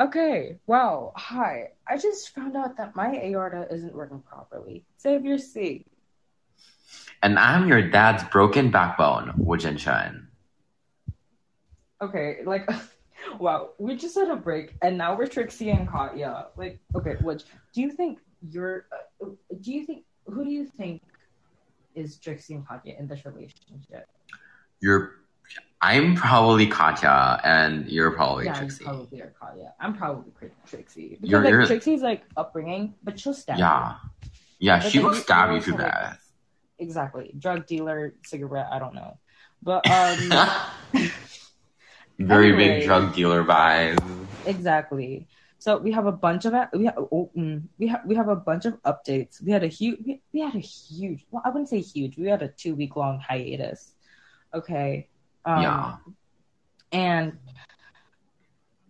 Okay, wow. Hi. I just found out that my aorta isn't working properly. Save your seat. And I'm your dad's broken backbone, Wu Jinshen. Okay, like, wow. We just had a break, and now we're Trixie and Katya. Like, okay, which do you think you're? Uh, do you think who do you think is Trixie and Katya in this relationship? You're I'm probably Katya, and you're probably yeah, Trixie. you probably Katya. I'm probably Trixie because You're- like you're- Trixie's like upbringing, but she'll stab. you. Yeah, yeah. But She will stab you you to like- death. exactly. Drug dealer, cigarette. I don't know, but um. Very Anyway. big drug dealer vibes. Exactly. So we have a bunch of we have oh, mm, we have we have a bunch of updates. We had a huge we, we had a huge well I wouldn't say huge. We had a two week long hiatus. Okay. Um, Yeah. And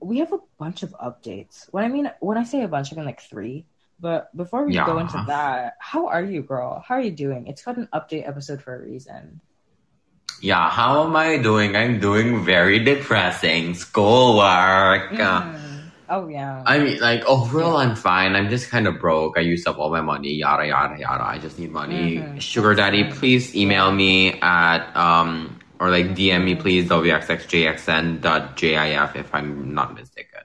we have a bunch of updates. When I mean when I say a bunch, I mean like three. But before we go into that, how are you, girl? How are you doing? It's called an update episode for a reason. Yeah, how am I doing? I'm doing very depressing schoolwork. Mm. Oh yeah. I mean, like overall, I'm fine. I'm just kind of broke. I used up all my money. Yada yada yada. I just need money. Mhm. Sugar daddy, please email me at um or like DM me please wxxjxn.jif if I'm not mistaken.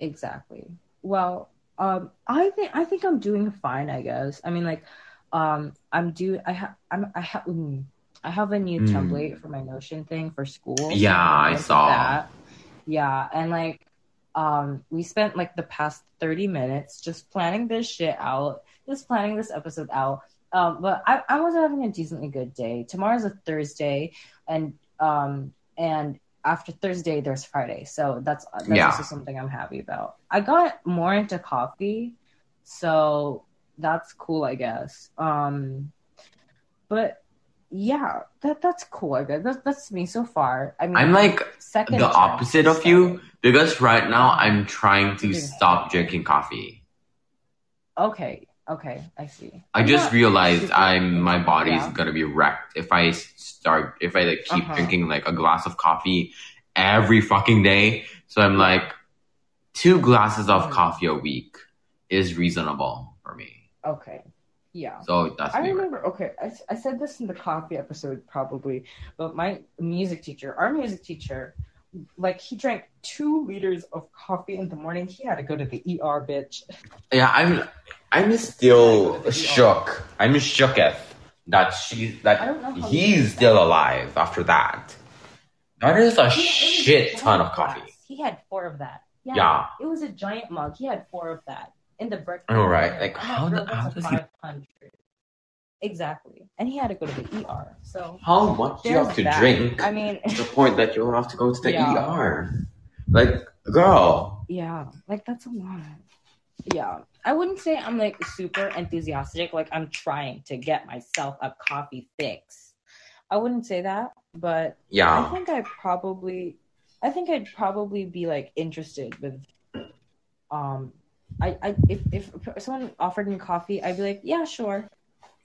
Exactly. Well, um, I think I think I'm doing fine. I guess. I mean, like, um, I'm do I have I'm I have mm, I have a new Mm. template for my Notion thing for school. Yeah, I'm I saw. that. Yeah, and like, um, we spent like the past thirty minutes just planning this shit out, just planning this episode out. Um, but I I was having a decently good day. Tomorrow's a Thursday, and um, and after Thursday, there's Friday. So that's that's Yeah. also something I'm happy about. I got more into coffee, so that's cool, I guess. Um, but yeah, that that's cool. I guess that's that's me so far. I mean, I'm like second the opposite of you because right now I'm trying to stop drinking coffee. Okay, okay, I see. I I'm just realized I'm my body's Yeah. gonna be wrecked if I start if I like keep Uh-huh. drinking like a glass of coffee every fucking day. So I'm like two glasses of Mhm. coffee a week is reasonable for me. Okay, yeah. So that's I me. right remember, okay, I, I said this in the coffee episode probably, but my music teacher, our music teacher, like he drank two liters of coffee in the morning. He had to go to the ER, bitch. Yeah, I'm I'm still shook. I'm shooketh that she that don't know how he's he- still alive after that. That is a He- it a shit ton of coffee. He had four of that. Yeah, Yeah. It was a giant mug. He had four of that in the breakfast. All right, like, how the- how does he- 500. Exactly. And he had to go to the ER. So How much do you have to that. drink I mean, to the point that you'll have to go to the Yeah. ER? Like, girl. Yeah, like that's a lot. Yeah, I wouldn't say I'm like super enthusiastic. Like I'm trying to get myself a coffee fix. I wouldn't say that, but yeah, I think I probably, I think I'd probably be like interested with, um, I, I if if someone offered me coffee, I'd be like, yeah, sure.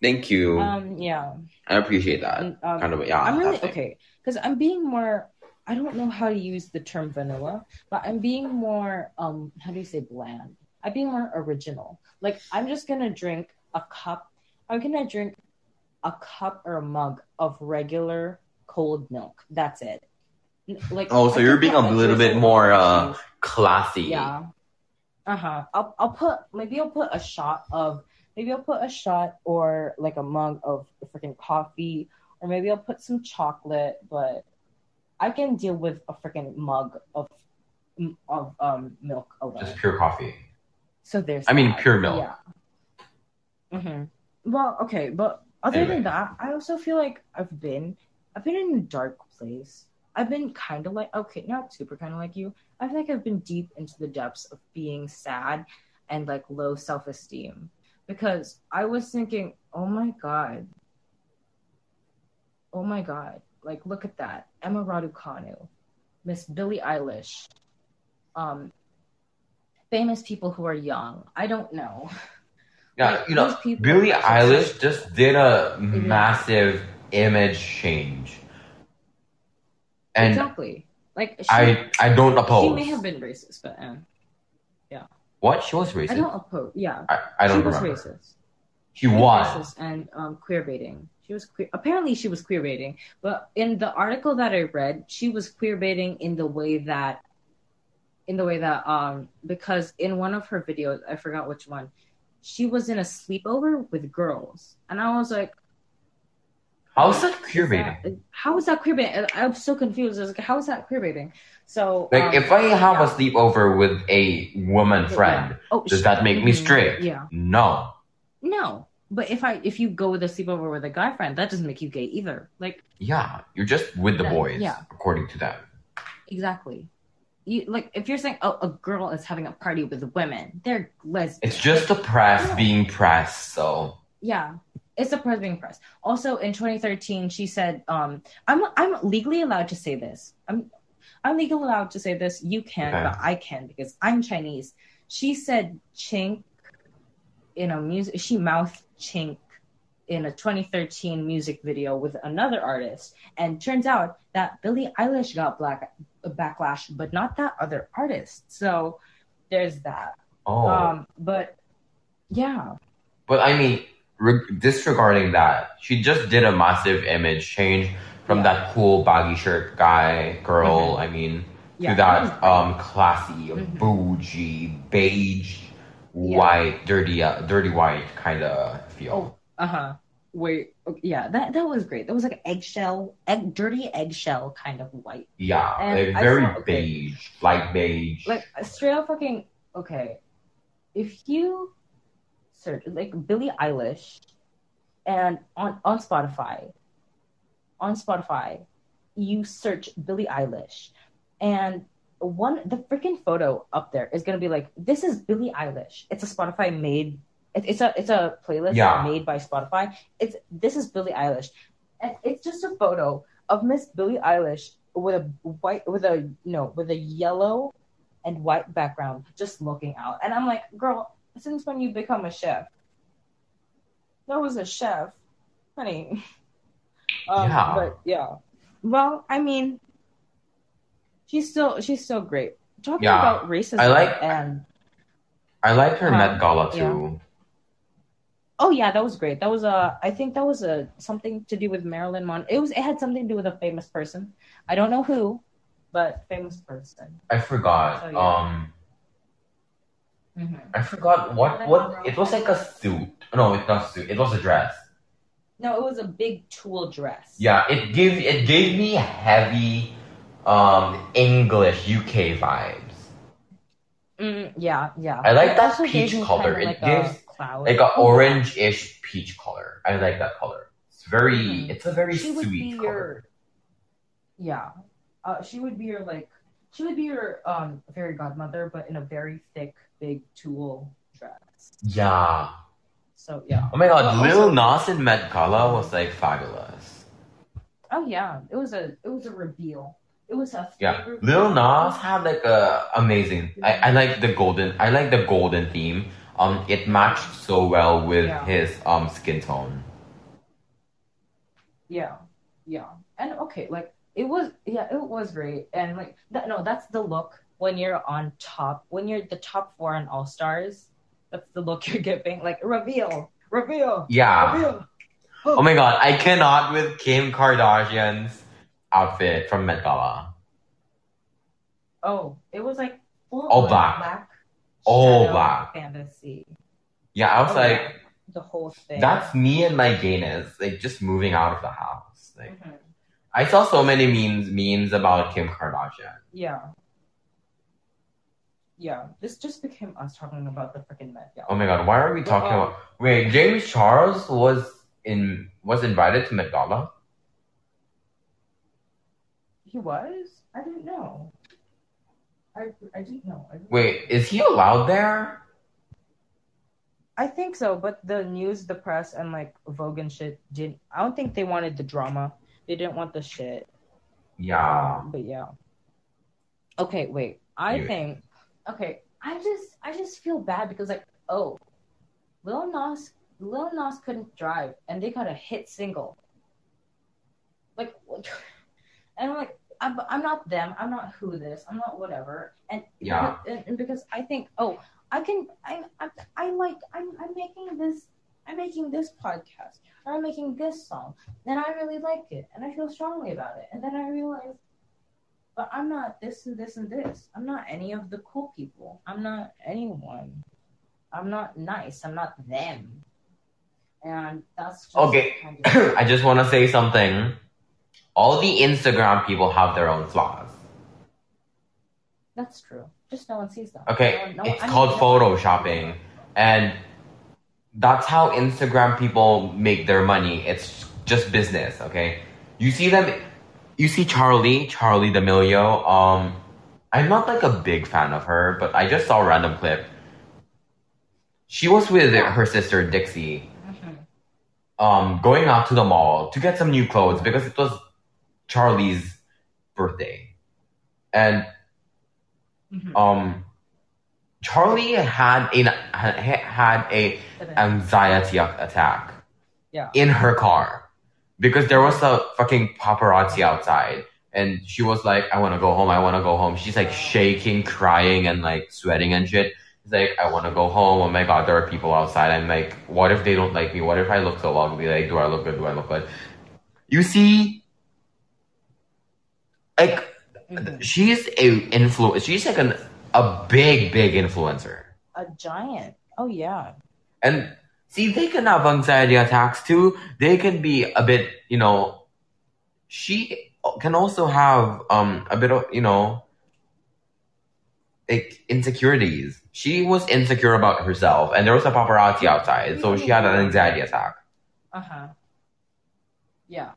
Thank you. Um, yeah. I appreciate that. And, um, kind of, yeah. I'm really okay because I'm being more. I don't know how to use the term vanilla, but I'm being more. Um, how do you say bland? I'm being more original. Like I'm just gonna drink a cup. I'm gonna drink a cup or a mug of regular cold milk. That's it. Like Oh, so I you're being a little bit more, uh, Classy. yeah. Uh huh. I'll I'll put maybe I'll put a shot of maybe I'll put a shot or like a mug of freaking coffee or maybe I'll put some chocolate, but I can deal with a freaking mug of of um milk alone. Just pure coffee. So there's I mean, pure milk. Yeah. hmm Well, okay, but other Anyway. than that, I also feel like I've been I've been in a dark place. I've been kind of like okay, not super kind of like you. I feel like I've been deep into the depths of being sad and like low self esteem because I was thinking, oh my god, oh my god, like look at that, Emma Raducanu, Miss Billie Eilish, um, famous people who are young. I don't know. Yeah, Like, you know, people- Billie Eilish just did a massive image change. And exactly. Like she, I I don't oppose. she may have been racist, but um, yeah. What? She was racist. I don't oppose. Yeah, I, I don't she was remember. racist. She was. racist and um, queer baiting. She was queer. Apparently, she was queer baiting. But in the article that I read, she was queer baiting in the way that, in the way that, um, because in one of her videos, I forgot which one, she was in a sleepover with girls, and I was like, How's that queer baiting? How is that queer baiting? I'm so confused. I was like, how is that queer baiting? So, Like, um, if I have yeah. a sleepover with a woman friend, oh, does that make me mhm, straight? Yeah. No. No. But if I if you go with a sleepover with a guy friend, that doesn't make you gay either. Like Yeah, you're just with the Yeah, boys, yeah. according to them. exactly. You like if you're saying oh a girl is having a party with women, they're lesbian. It's just the press being pressed, so. yeah. It's the press being pressed. Also in 2013, she said, um, I'm I'm legally allowed to say this. I'm I'm legally allowed to say this. You can, Okay. but I can because I'm Chinese. She said chink in a music she mouthed chink in a 2013 music video with another artist and turns out that Billie Eilish got black backlash but not that other artist so there's that Oh. um but yeah But I mean, re- disregarding that, she just did a massive image change from Yeah. that cool baggy shirt guy, girl, Mhm. I mean, yeah to that um classy, Mhm. bougie, beige, Yeah. white, dirty, uh, dirty white kind of feel. Oh, uh huh. Wait, okay, yeah, that that was great. That was like eggshell, egg, dirty eggshell kind of white. Yeah, And very saw- okay. beige, light beige. Like straight up fucking okay. If you search like Billie Eilish, and on on Spotify, on Spotify, you search Billie Eilish, and one the freaking photo up there is gonna be like this is Billie Eilish. It's a Spotify made. It- It's a it's a playlist Yeah. made by Spotify. It's this is Billie Eilish, and it's just a photo of Miss Billie Eilish with a white with a you know with a yellow and white background, just looking out. And I'm like, girl, since when you become a chef? That was a chef, honey. Um, Yeah. But yeah. Well, I mean, she's still she's still great. Talking Yeah. about racism I like- and I liked her Met Gala yeah. Oh yeah, that was great. That was a I think that was a something to do with Marilyn Monroe. It was it had something to do with a famous person. I don't know who, but famous person. I forgot. Oh, yeah. Um, hmm I forgot what what it was like a suit. No, it's not a suit. It was a dress. No, it was a big tulle dress. Yeah, it gave it gave me heavy um English UK vibes. Mm, yeah, yeah. I like It that peach color. kinda It a gives, cloud. Like a Oh, orange-ish peach color. I like that color. It's very Mhm. it's a very she would be sweet your color. yeah uh, she would be your like she would be your um fairy godmother but in a very thick big tulle dress Yeah. so yeah Oh my god, Well, Lil also- Nas in Met Gala was like fabulous. oh yeah it was a it was a reveal it was a Yeah, fake Lil reveal. Nas had like a amazing. I, I like the golden. I like the golden theme. Um, it matched so well with Yeah. his um skin tone. yeah yeah and okay like it was yeah it was great and like that no that's the look when you're on top when you're the top four on all stars that's the look you're giving like reveal reveal Yeah. reveal Oh my god, I cannot with Kim Kardashian's outfit from Met Gala. Oh, it was like All on black. All shadow black. fantasy. Yeah, I was Oh, like. The whole thing. that's me and my gayness, like just moving out of the house. Like, Mhm. I saw so many memes memes about Kim Kardashian. Yeah. Yeah. This just became us talking about the freaking Met Gala. Oh my god, why are we talking Uh-oh. about? Wait, James Charles was in was invited to Met Gala. He was? I didn't know. I I didn't know. I, didn't- Wait, is he allowed there? I think so, but the news, the press, and like Vogue and shit didn't. I don't think they wanted the drama. They didn't want the shit. Yeah. Um, but yeah. Okay, wait. I You- think okay. I just I just feel bad because like oh, Lil Nas Lil Nas couldn't drive and they got a hit single. Like, and I'm like, I'm, I'm not them. I'm not who this. I'm not whatever. And Yeah. and, and because I think, oh, I can. I I, I like. I'm I'm making this. I'm making this podcast. Or I'm making this song, and I really like it, and I feel strongly about it. And then I realize, but I'm not this and this and this. I'm not any of the cool people. I'm not anyone. I'm not nice. I'm not them. And that's just Okay. kind of- I just want to say something. All the Instagram people have their own flaws. That's true. Just no one sees them. Okay, No one- no one- it's mean, called photoshopping, and that's how Instagram people make their money. It's just business. Okay, you see them, you see Charli, Charli D'Amelio. Um, I'm not like a big fan of her, but I just saw a random clip. She was with her sister Dixie, Mhm. um, going out to the mall to get some new clothes because it was Charli's birthday, and Mhm. um Charli had a had, had a anxiety attack Yeah. in her car because there was a fucking paparazzi outside and she was like I want to go home I want to go home. She's like shaking crying and like sweating and shit. She's like I want to go home. Oh my god there are people outside. I'm like what if they don't like me? What if I look so ugly? Like do I look good? Do I look good? You see like Mhm. she's a influ she's like an a big big influencer A giant. Oh yeah. and see they can have anxiety attacks too they can be a bit you know she can also have um a bit of you know like insecurities she was insecure about herself and there was a paparazzi outside so she had an anxiety attack Uh huh. Yeah.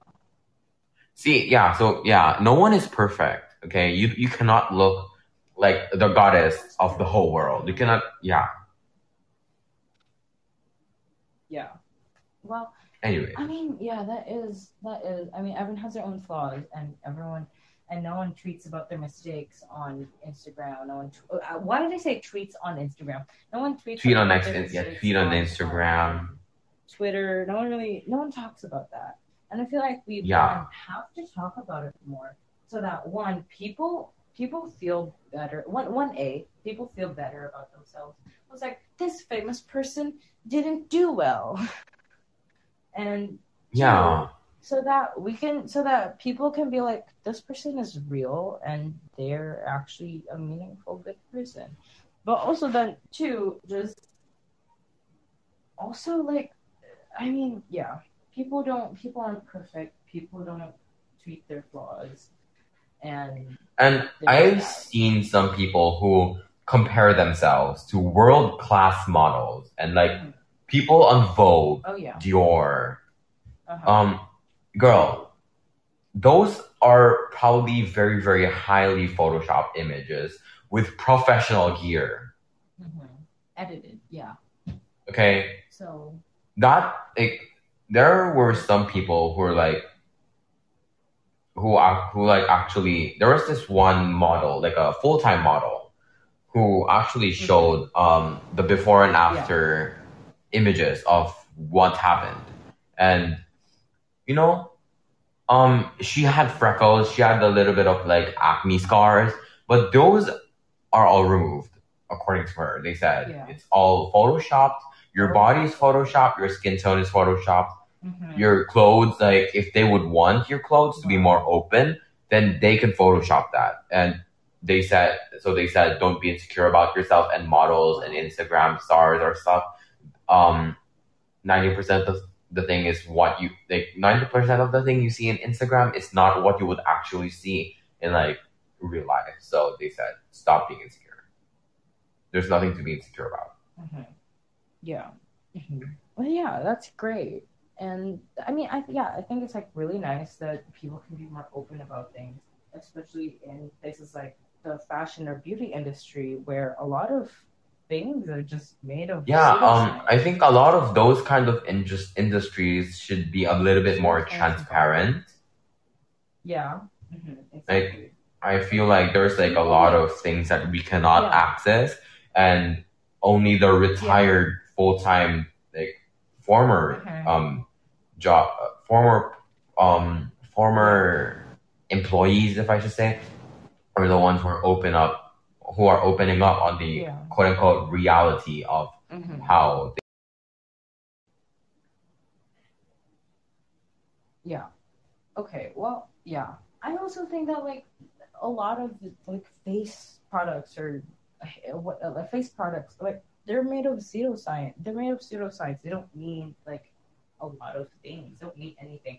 See, yeah, so yeah, no one is perfect. Okay, you you cannot look like the goddess of the whole world. You cannot. Yeah. Yeah. Well, Anyway, I mean, yeah, that is that is. I mean, everyone has their own flaws, and everyone, and no one tweets about their mistakes on Instagram. No one. Tw- uh, why did I say tweets on Instagram? No one tweets. tweet on their Yeah, tweet on on- Instagram. Twitter. No one really. No one talks about that, and I feel like we Yeah. have to talk about it more, so that one people people feel better. One one a people feel better about themselves. I was like, this famous person didn't do well, and Yeah, so that we can so that people can be like this person is real and they're actually a meaningful good person but also then too just also like i mean yeah people don't people aren't perfect people don't treat their flaws and and I've seen some people who compare themselves to world class models and like people on Vogue, oh yeah Dior. uh-huh. Um, girl, those are probably very very highly photoshopped images with professional gear. Mhm. edited yeah Okay, so that like there were some people who were like who are who like actually there was this one model like a full-time model who actually showed um the before and after images of what happened. And you know um she had freckles she had a little bit of like acne scars but those are all removed according to her they said. Yeah. it's all photoshopped your body is photoshopped your skin tone is photoshopped mhm. your clothes like if they would want your clothes to be more open then they can photoshop that. And they said so they said don't be insecure about yourself and models and instagram stars or stuff. Um 90% of the thing is what you like 90% of the thing you see in instagram is not what you would actually see in like real life. So they said stop being insecure. There's nothing to be insecure about. Hmm Yeah. hmm Well, yeah, that's great. And I mean, I yeah, I think it's like really nice that people can be more open about things, especially in places like the fashion or beauty industry, where a lot of things are just made of Yeah, um. I think a lot of those kind of indus- industries should be a little bit more transparent. yeah, hmm exactly. I feel like there's like a lot of things that we cannot Yeah. access, and only the retired full time like former Mhm. um job former um former employees, if I should say, are the ones who are open up, who are opening up on the Yeah. quote unquote reality of Mhm. how. Yeah. Okay. Well, yeah. I also think that like a lot of like face products or what uh, face products like they're made of pseudoscience. They're made of pseudoscience. They don't mean like a lot of things. They don't mean anything.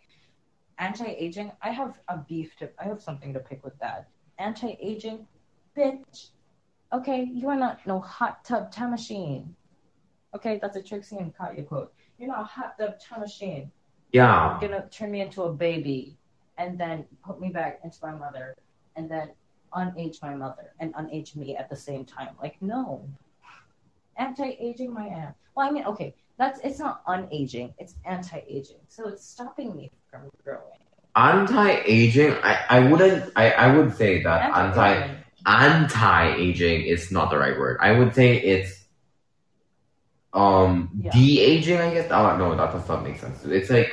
Anti-aging. I have a beef to. I have something to pick with that. Anti-aging, bitch. Okay, you are not no hot tub time machine. Okay, that's a Trixie and Katya quote. You're not a hot tub time machine Yeah. gonna turn me into a baby and then put me back into my mother and then unage my mother and unage me at the same time. Like no. Anti-aging my aunt. Well, I mean, okay, that's it's not unaging, it's anti-aging. So it's stopping me from growing. Anti-aging, I, I wouldn't, I, I would say that anti, Anti-aging. is not the right word. I would say it's um Yeah. de-aging, I guess. Oh no, that does not make sense. It's like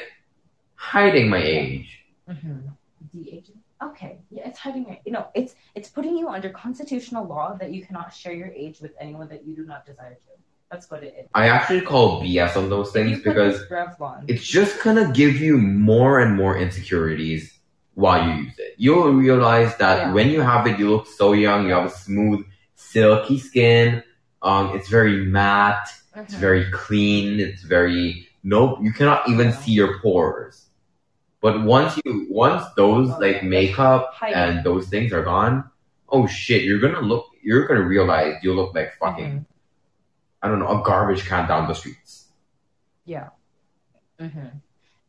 hiding my age. Mm-hmm. De-aging. Okay, yeah, it's hiding it. You know, it's it's putting you under constitutional law that you cannot share your age with anyone that you do not desire to. That's what it is. I actually call BS on those things you because it's just gonna give you more and more insecurities while you use it. You'll realize that Yeah. when you have it, you look so young. You have a smooth, silky skin. Um, it's very matte. It's Mhm. very clean. It's very nope. You cannot even Yeah. see your pores. But once you once those like makeup and those things are gone, oh shit, you're gonna look. You're gonna realize you look like fucking Mhm. I don't know a garbage can down the streets. Yeah. hmm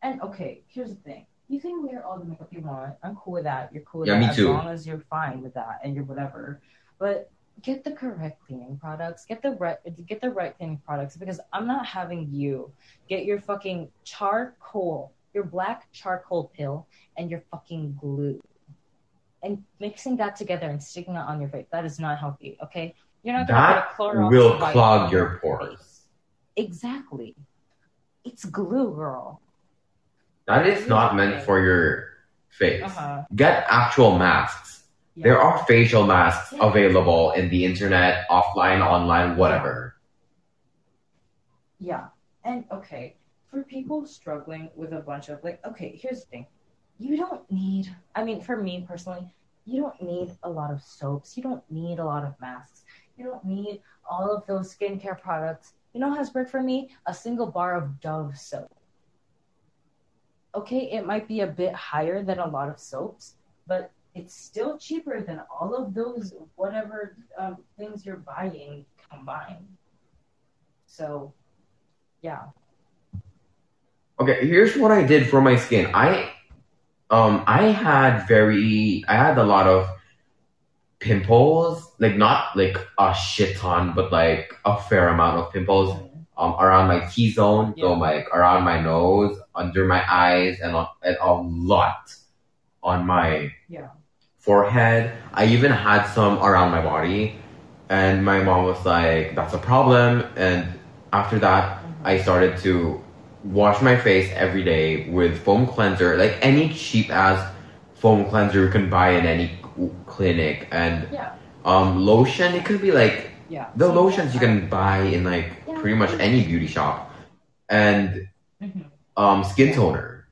And okay, here's the thing. You can wear all the makeup you want. I'm cool with that. You're cool with Yeah, that me as too. long as you're fine with that and you're whatever. But get the correct cleaning products. Get the right get the right cleaning products because I'm not having you get your fucking charcoal, your black charcoal pill and your fucking glue. And mixing that together and sticking it on your face. That is not healthy, okay? You're not gonna That will clog your pores. Exactly. It's glue, girl. That is not meant for your face. Uh-huh. Get actual masks. Yeah. There are facial masks Yeah. available in the internet, offline, online, whatever. Yeah. And okay, for people struggling with a bunch of like, okay, here's the thing. You don't need, I mean, for me personally, you don't need a lot of soaps. You don't need a lot of masks. You don't need all of those skincare products. You know has worked for me? A single bar of Dove soap. Okay, it might be a bit higher than a lot of soaps, but it's still cheaper than all of those whatever um, things you're buying combined. So, yeah. Okay, here's what I did for my skin. I um I had very I had a lot of pimples, like not like a shit ton, but like a fair amount of pimples um around my T zone, so like around my nose, under my eyes, and a, and a lot on my Yeah. forehead. I even had some around my body, and my mom was like, "That's a problem." And after that, I started to wash my face every day with foam cleanser, like any cheap ass foam cleanser you can buy in any clinic, and Yeah. um, lotion. It could be like Yeah. the So, lotions you can buy in like Yeah. pretty much any beauty shop, and Mhm. um, skin toner.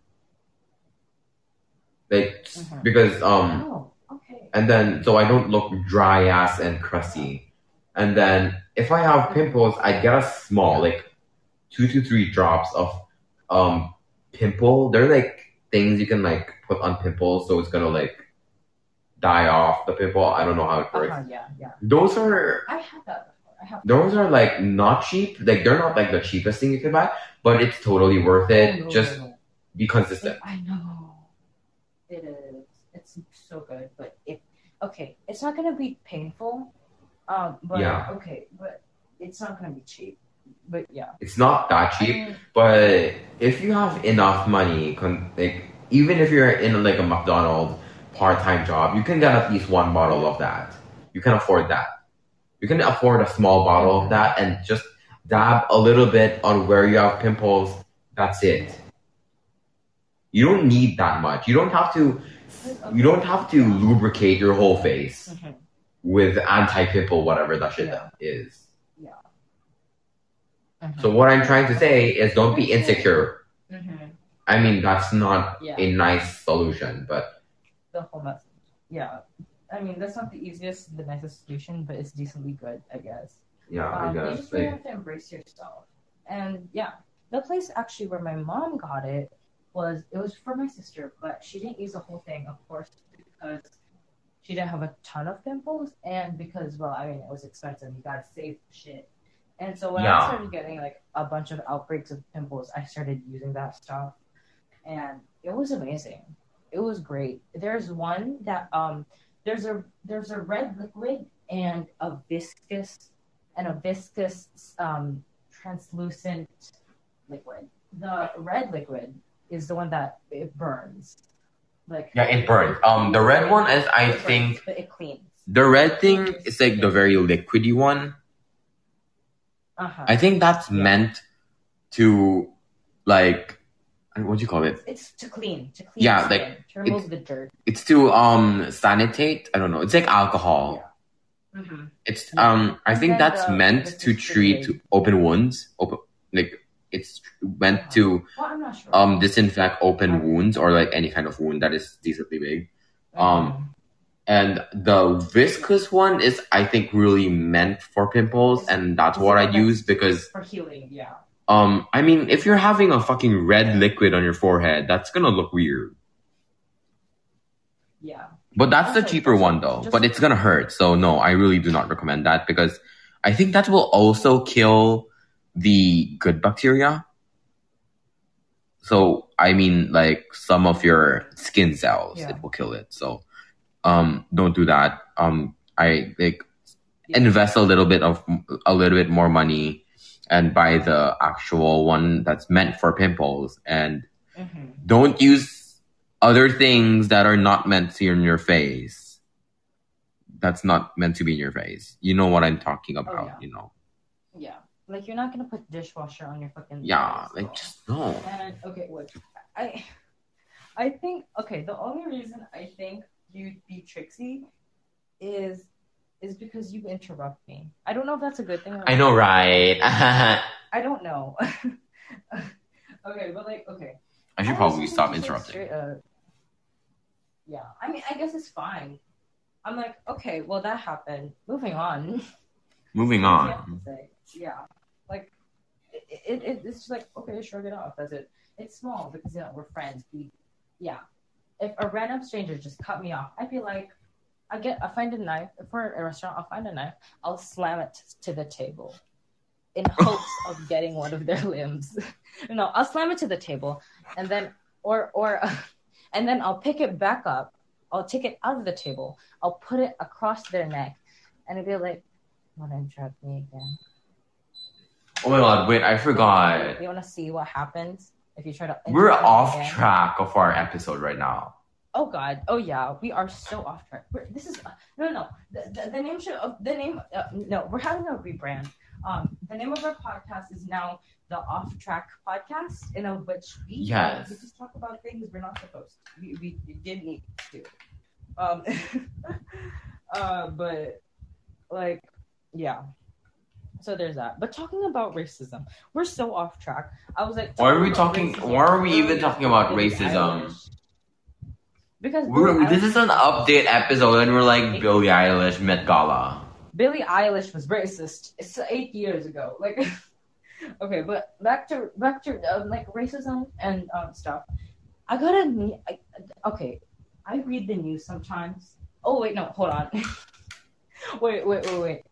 Like Mhm. because um Oh, okay. and then so I don't look dry ass and crusty. And then if I have pimples, I get a small, like two to three drops of um pimple. They're like things you can like put on pimples, so it's gonna like die off the pimple. I don't know how it works. Uh-huh, yeah, yeah. Those are I had that before. I have. those are like not cheap. Like they're not like the cheapest thing you can buy, but it's totally worth it. Just be consistent. I know. It is. It's so good, but it okay. It's not gonna be painful. Um, but Yeah. okay, but it's not gonna be cheap. But yeah. It's not that I cheap. mean, But if you have enough money, con- like even if you're in like a McDonald's part-time job, you can get at least one bottle of that. You can afford that. You can afford a small bottle of that and just dab a little bit on where you have pimples. That's it. You don't need that much. You don't have to you don't have to lubricate your whole face Mhm. with anti-pimple, whatever that shit Yeah. is. Mhm. So what I'm trying to say is, don't be insecure. Mhm. I mean, that's not Yeah. a nice solution, but the whole message. Yeah. I mean, that's not the easiest, the nicest solution, but it's decently good, I guess. yeah, I Um, you just really Like, have to embrace yourself. And yeah, the place actually where my mom got it was it was for my sister, but she didn't use the whole thing, of course, because she didn't have a ton of pimples, and because well, I mean, it was expensive. You gotta save shit. And so when Yeah. I started getting like a bunch of outbreaks of pimples, I started using that stuff, and it was amazing. It was great. There's one that um, there's a there's a red liquid and a viscous and a viscous um, translucent liquid. The red liquid is the one that it burns. Like yeah, it burns. Um, the red one is, I think, but it cleans. the red thing is like the very liquidy one. Uh-huh. I think that's Yeah. meant to, like, what do you call it? it's to clean, to clean. Yeah, the like, skin, to remove the dirt. It's to um sanitate. I don't know. It's like alcohol. hmm It's Yeah. um. I And think then that's the- meant the to treat disinfectant. open wounds. Open like it's meant to Well, I'm not sure. um disinfect open Okay. wounds or like any kind of wound that is decently big. Mhm. um, And the viscous one is, I think, really meant for pimples, and that's what I use because for healing, yeah. um. I mean, if you're having a fucking red liquid on your forehead, that's gonna look weird. Yeah. But that's the cheaper one though. but it's gonna hurt. So no, I really do not recommend that because I think that will also kill the good bacteria. So I mean, like some of your skin cells, Yeah. it will kill it. So um, don't do that. Um, I like invest a little bit of a little bit more money and buy the actual one that's meant for pimples and hmm don't use other things that are not meant to be in your face. That's not meant to be in your face. You know what I'm talking about, Oh, yeah. you know. Yeah. Like you're not gonna put dishwasher on your fucking Yeah, face, like so. just no. And okay, wait. I I think okay, the only reason I think you'd be Trixie is is because you interrupt me. I don't know if that's a good thing or I know, right? I don't know. okay, but like okay. I should I probably stop interrupting. yeah, I mean, I guess it's fine. I'm like, okay, well, that happened. Moving on. Moving You on. Yeah, like it, it, it, it's just like okay, shrug it off. That's it. It's small because you know we're friends. We, yeah. If a random stranger just cut me off, I'd be like, I get, I find a knife. If we're at a restaurant, I'll find a knife. I'll slam it to the table, in hopes of getting one of their limbs. no, I'll slam it to the table, and then or or, and then I'll pick it back up. I'll take it out of the table. I'll put it across their neck, and it'd be like, "Want to interrupt me again?" Oh my god, wait, I forgot. You want to see what happens if you try to? We're off again? track of our episode right now. Oh God! Oh yeah, we are so off track. We're, this is no, no. no. The, the, the name should. Uh, the name. Uh, no, we're having a rebrand. Um, the name of our podcast is now the Off Track Podcast, in a which we Yes. we just talk about things we're not supposed. To. We, we we didn't need to. Um, uh, but like, yeah. So there's that. But talking about racism, we're so off track. I was like, Why are we talking racism why are we even talking about racism? Because this is an update episode, and we're like Billie Eilish Met Gala. Billie Eilish was racist. It's eight years ago. Like, okay, but back to back to um, like racism and um, stuff. I gotta admit, I, okay, I read the news sometimes. Oh wait, no, hold on. wait, wait, wait, wait.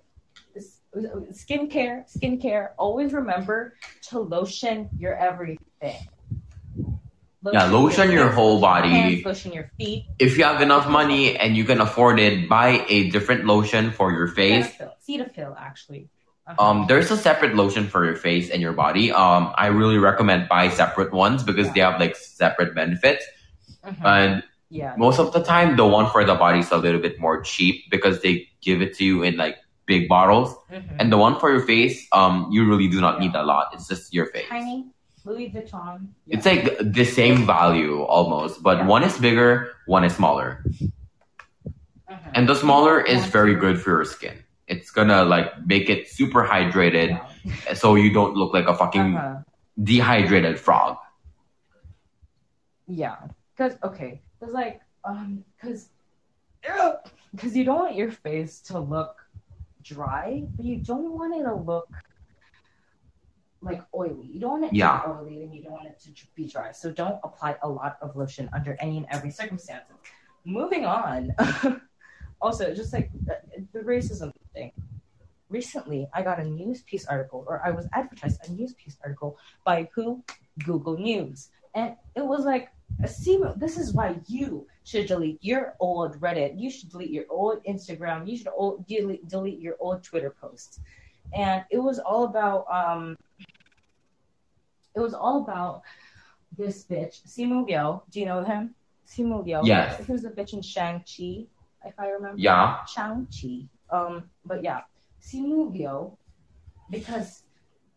Skincare, skincare. Always remember to lotion your everything. Yeah, lotion your hands, whole lotion your body. hands, lotion your feet. If you have enough money and you can afford it, buy a different lotion for your face. Cetaphil, Cetaphil actually. Uh-huh. Um, there's a separate lotion for your face and your body. Um, I really recommend buy separate ones because they have like separate benefits. Mhm. And yeah. most of the time, the one for the body is a little bit more cheap because they give it to you in like big bottles. Mhm. And the one for your face, um, you really do not need a lot. It's just your face. tiny. Louis Vuitton. It's like the same value almost, but Yeah. one is bigger, one is smaller. Mhm. And the smaller is very good for your skin. It's gonna like make it super hydrated Yeah. so you don't look like a fucking Uh-huh. dehydrated frog. Yeah, because okay, because like um, because because you don't want your face to look dry, but you don't want it to look like oily. You don't want it Yeah. to be oily, and you don't want it to be dry. So don't apply a lot of lotion under any and every circumstance. Moving on. also, just like the, the racism thing. Recently, I got a news piece article, or I was advertised a news piece article by who? Google News, and it was like see this is why you should delete your old reddit you should delete your old instagram you should old, delete, delete your old twitter posts and it was all about um it was all about this bitch simu Liu. do you know him simu Liu. Yes. he was a bitch in shang-chi if i remember Yeah. Shang-Chi. Um, but yeah, Simu Liu, because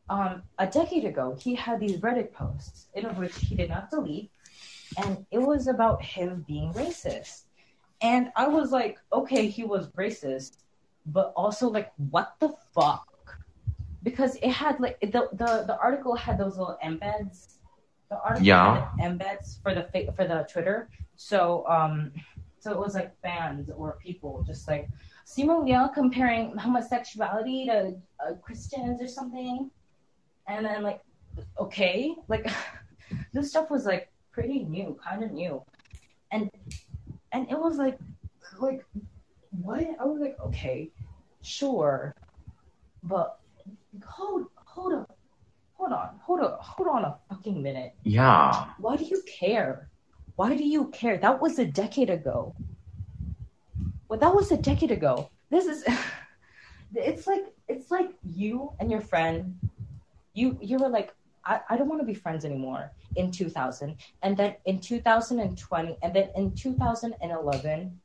um, a decade ago he had these Reddit posts, in of which he did not delete, and it was about him being racist. And I was like, okay, he was racist, but also like, what the fuck? Because it had like the the, the article had those little embeds. The article Yeah. had embeds for the for the Twitter. So um, so it was like fans or people just like Simu Liu comparing homosexuality to uh, Christians or something, and then like, okay, like this stuff was like pretty new, kind of new, and and it was like, like what? I was like, okay, sure, but hold hold up, hold on, hold up, hold on a fucking minute. Yeah. Why do you care? Why do you care? That was a decade ago. Well, that was a decade ago. This is it's like it's like you and your friend you you were like I, I don't want to be friends anymore in 2000 and then in 2020 and then in 2011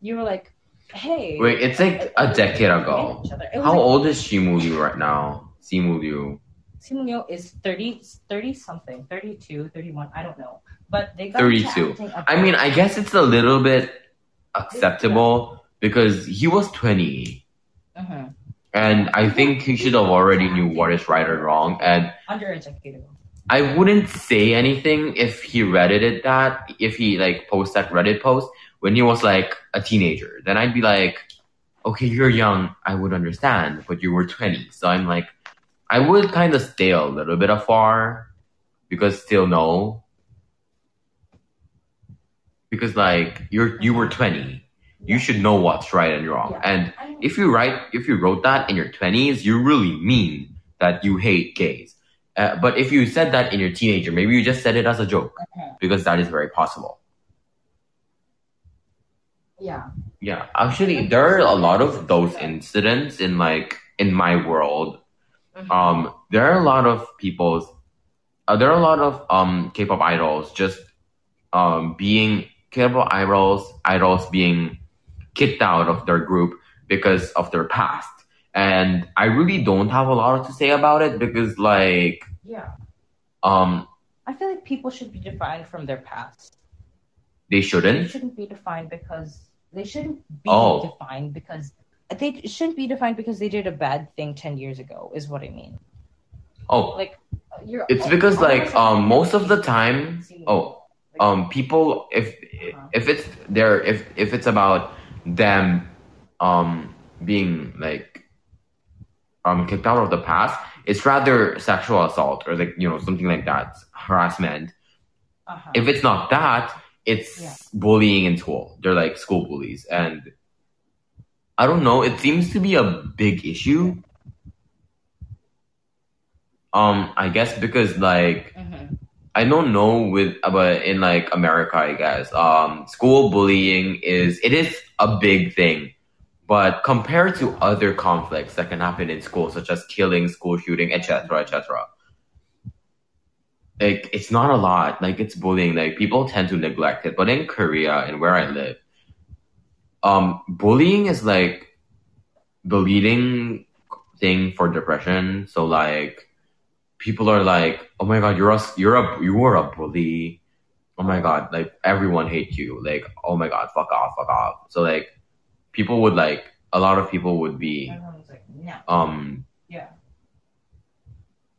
you were like hey Wait, it's like a decade ago. Each other. It was How like- old is Shimu Liu right now? Simu Liu. Simu Liu is 30, 30 something, 32, 31, I don't know. But they got 32. I mean, I guess it's a little bit acceptable because he was 20. Mhm. And I think he should have already knew what is right or wrong. And under a decade ago. I wouldn't say anything if he reddited that, if he like post that Reddit post when he was like a teenager. Then I'd be like, okay, you're young, I would understand, but you were 20. So I'm like, I would kind of stay a little bit afar because still no. Because like you're you were 20. You should know what's right and wrong. Yeah. And if you write if you wrote that in your 20s you really mean that you hate gays uh, but if you said that in your teenager maybe you just said it as a joke Mhm. because that is very possible yeah. yeah actually there are a lot of those incidents in like in my world Mhm. um there are a lot of people's uh, there are a lot of um k-pop idols just um being k-pop idols idols being kicked out of their group because of their past and i really don't have a lot to say about it because like yeah. um I feel like people should be defined from their past. they shouldn't They shouldn't be defined because they shouldn't be Oh. defined because they shouldn't be defined because they did a bad thing 10 years ago is what I mean. oh Like you're it's because like um most of the time oh um people if Uh-huh. if it's there if if it's about them um being like um kicked out of the past it's rather sexual assault or like you know something like that harassment uh-huh. if it's not that it's Yeah. bullying in school they're like school bullies and i don't know it seems to be a big issue um i guess because like Mhm. I don't know with but in like America, I guess um, school bullying is it is a big thing, but compared to other conflicts that can happen in school, such as killing, school shooting, etc., etc., like it's not a lot. Like it's bullying. Like people tend to neglect it, but in Korea and where I live, um, bullying is like the leading thing for depression. So like people are like, oh my god, you're a you're a you were a bully. Oh my god, like everyone hates you. Like oh my god, fuck off, fuck off. So like people would like a lot of people would be Everyone's like, no. um Yeah.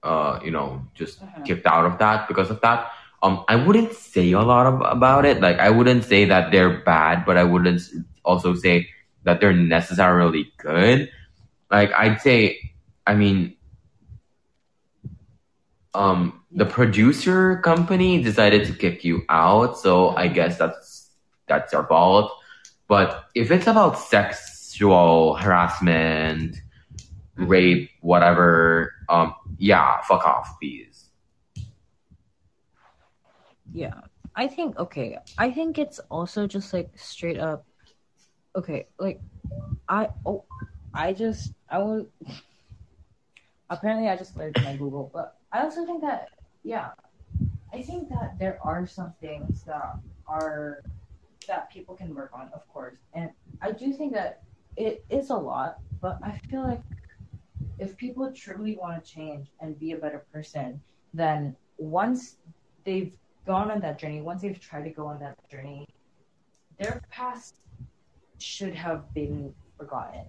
uh you know just Uh-huh. kicked out of that because of that. Um, I wouldn't say a lot of, about it. Like I wouldn't say that they're bad, but I wouldn't also say that they're necessarily good. Like I'd say, I mean, um, the producer company decided to kick you out, so I guess that's that's their fault. But if it's about sexual harassment, rape, whatever, um, yeah, fuck off, please. Yeah. I think okay. I think it's also just like straight up okay, like I oh I just I will apparently I just learned my Google, but I also think that yeah. I think that there are some things that are that people can work on, of course. And I do think that it is a lot, but I feel like if people truly want to change and be a better person, then once they've gone on that journey, once they've tried to go on that journey, their past should have been forgotten.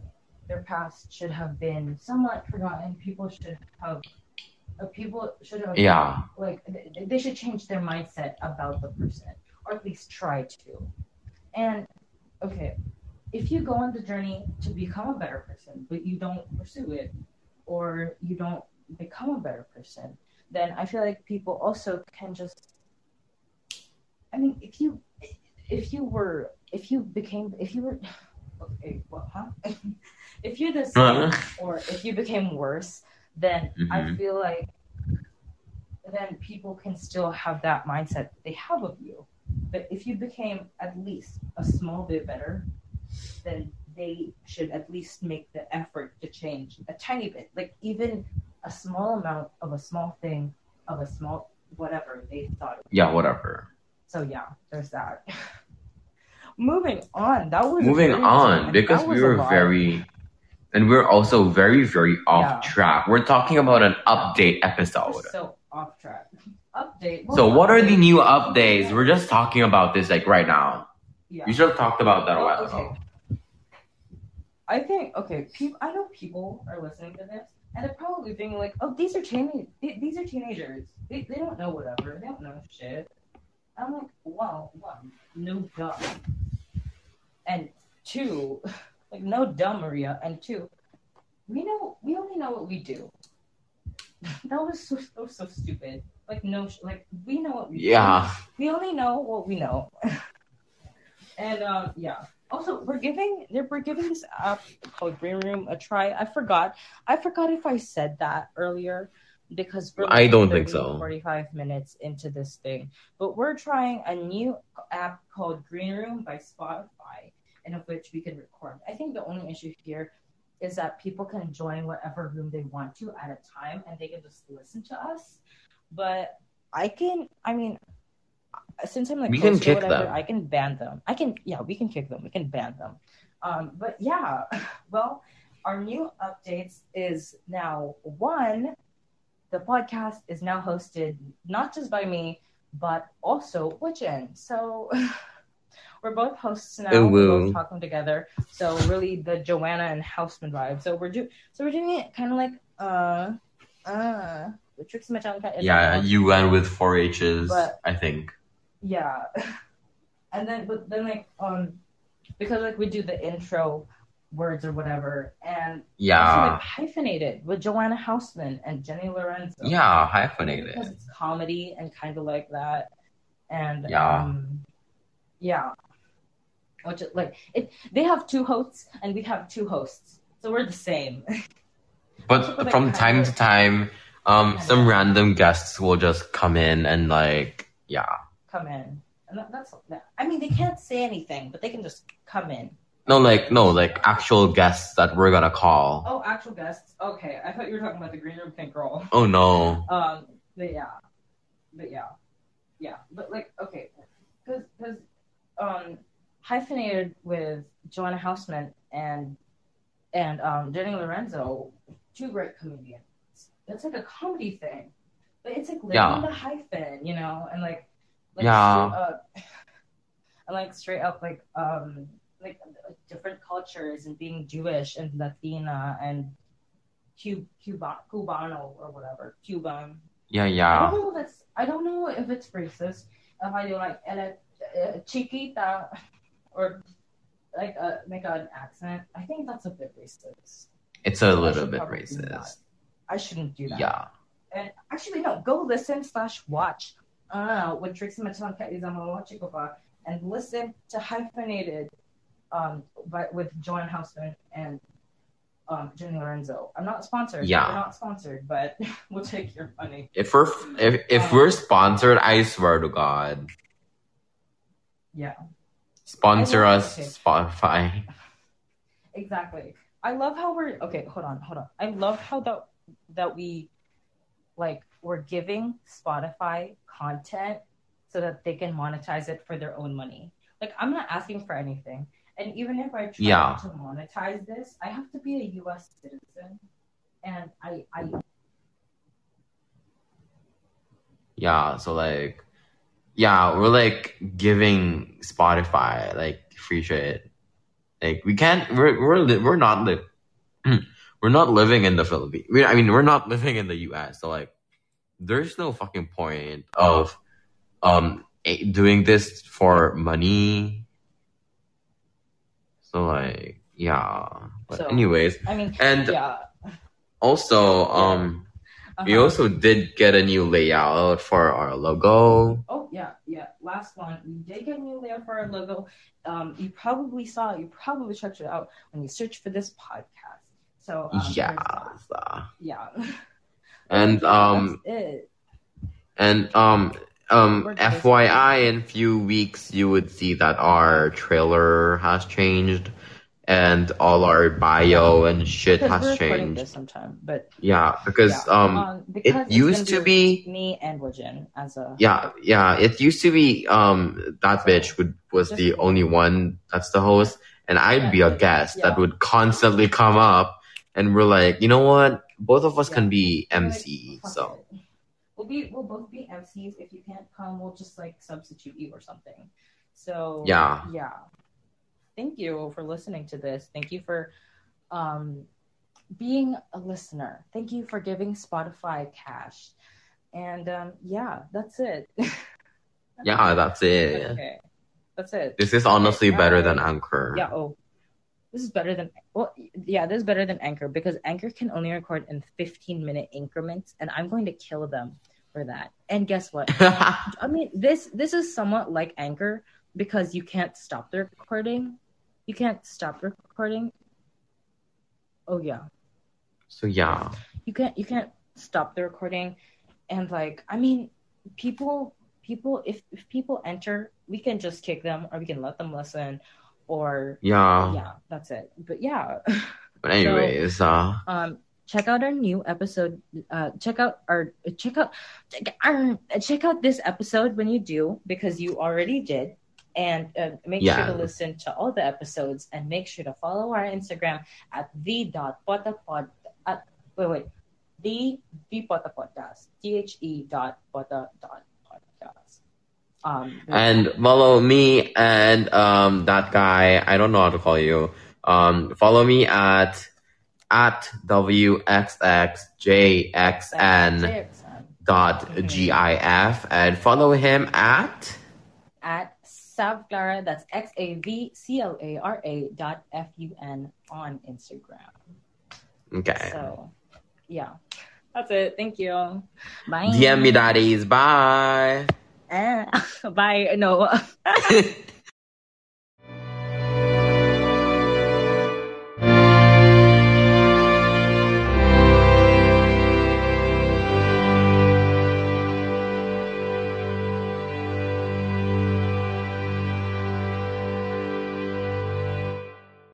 Their past should have been somewhat forgotten. People should have, people should have, Yeah, like, they should change their mindset about the person, or at least try to. And, okay, if you go on the journey to become a better person, but you don't pursue it, or you don't become a better person, then I feel like people also can just I mean, if you if you were if you became if you were okay, what huh? if you're the same or if you became worse, then I Mhm. feel like then people can still have that mindset they have of you. But if you became at least a small bit better, then they should at least make the effort to change a tiny bit, like even a small amount of a small thing of a small whatever they thought yeah, whatever. so yeah, there's that. Moving on. That was Moving on, because we were very, and we're also very, very off Yeah. track. We're talking about an update We're episode. so off track. Update. So, Well, what are the new updates? We're just talking about this like right now. Yeah. You should have talked about that a while okay. ago. I think okay. People, I know people are listening to this, and they're probably thinking like, "Oh, these are teen- these are teenagers. They, they don't know whatever. They don't know shit." I'm like, "Wow, wow, no dumb." And two, like no dumb, Maria. And two, we know we only know what we do. that was so was so stupid. Like no, sh- like we know what we do Yeah, we only know what we know. and um, yeah. Also, we're giving they're we're giving this app called Green Room a try. I forgot. I forgot if I said that earlier because we're I don't think so. 45 minutes into this thing, but we're trying a new app called Green Room by Spotify, in of which we can record. I think the only issue here is that people can join whatever room they want to at a time, and they can just listen to us. But I can, I mean, since I'm like We can kick whatever, them. I can ban them. I can, yeah, we can kick them. We can ban them. Um, but yeah, well, our new updates is now one. The podcast is now hosted not just by me, but also Wichin. So we're both hosts now. Ooh, we're both talking together. So really, the Joanna and Hausmann vibe. So we're do so we're doing it kind of like uh uh the Trixie Metallica. yeah. you went with four H's, But- I think. yeah and then but then like um because like we do the intro words or whatever and Yeah, like hyphenated with joanna hausmann and jenny lorenzo yeah, because hyphenated. it's comedy and kind of like that and Yeah. um yeah which is, like it they have two hosts and we have two hosts so we're the same But from time to time, um, some random guests will just come in and like, yeah. come in and that, that's that. i mean they can't say anything but they can just come in No, like no, like actual guests that we're gonna call. Oh, actual guests. Okay, I thought you were talking about the green room pink girl. Oh no. Um, but yeah, but yeah, yeah. But like, okay, because because um, hyphenated with Joanna Hausmann and and um Jenny Lorenzo, two great comedians. It's like a comedy thing. but it's like living Yeah. the hyphen, you know, and like, like Yeah. straight up, and like straight up, like um, like different cultures and being Jewish and Latina and Cu- Cuba, Cubano or whatever, Cuban. Yeah, yeah. I don't know if it's I don't know if it's racist if I do like uh, chiquita or like uh, make an accent. I think that's a bit racist. It's a little bit probably do that. racist. I shouldn't do that. Yeah. And actually, no. Go listen slash watch. Uh, with Trixie Mattel and Katya Zamolodchikova and listen to hyphenated, um, but with Joanne Hausmann and um Jenny Lorenzo. I'm not sponsored. Yeah. We're not sponsored, but we'll take your money. If we're if if we're sponsored, I swear to God, Yeah. Sponsor us. Spotify. Exactly. I love how we're okay. Hold on, hold on. I love how that that we like we're giving Spotify content so that they can monetize it for their own money. Like I'm not asking for anything, and even if I try Yeah. to monetize this, I have to be a U.S. citizen, and I I Yeah, so like, yeah, we're like giving Spotify like free shit. Like we can't. We're we're li- we're not li- we're not living in the Philippines. We, I mean, we're not living in the U.S. So like, there's no fucking point of um doing this for money. So like, yeah. But So- anyways, I mean and yeah. also um. We uh-huh. also did get a new layout for our logo. Oh yeah, yeah. Last one. We did get a new layout for our logo. Um, you probably saw. it, You probably checked it out when you search for this podcast. So um, yeah. yeah. And um that's it. and um um We're FYI in a few weeks you would see that our trailer has changed and all our bio and shit Because has changed. this sometime, but Yeah, because yeah, um because it's used to be- me and Wajin as a yeah, yeah, it used to be um that bitch would was Just- the only one that's the host and I'd be a guest yeah. that would constantly come up and we're like, you know what? Both of us Yeah. can be We're like, So it. We'll be we'll both be MCs. If you can't come, we'll just like substitute you or something. So Yeah. yeah. Thank you for listening to this. Thank you for um being a listener. Thank you for giving Spotify cash. And um yeah, that's it. yeah, that's it. okay. That's it. This is honestly Okay, better than. Anchor. Yeah, oh. This is better than well yeah, this is better than Anchor because Anchor can only record in 15 minute increments and I'm going to kill them for that. And guess what? I mean, this this is somewhat like Anchor because you can't stop the recording. You can't stop recording. Oh yeah, so yeah. you can't you can't stop the recording, and like I mean, people people if if people enter, we can just kick them or we can let them listen, or Yeah. yeah, that's it. But yeah, But anyways, uh um check out our new episode uh check out our check out check, uh, check out this episode when you do because you already did and uh, make Yeah. sure to listen to all the episodes and make sure to follow our instagram at the dot potapod at wait wait the the pota podcast t-h-e dot pota dot podcast um and follow me and um that guy, I don't know how to call you. Um follow me at at WXXJXN dot GIF and follow him at at Savclara, that's X A V C L A R A dot F U N on Instagram. Okay. So, yeah, that's it. Thank you. Bye. DM me daddies. Bye. Eh, bye. No.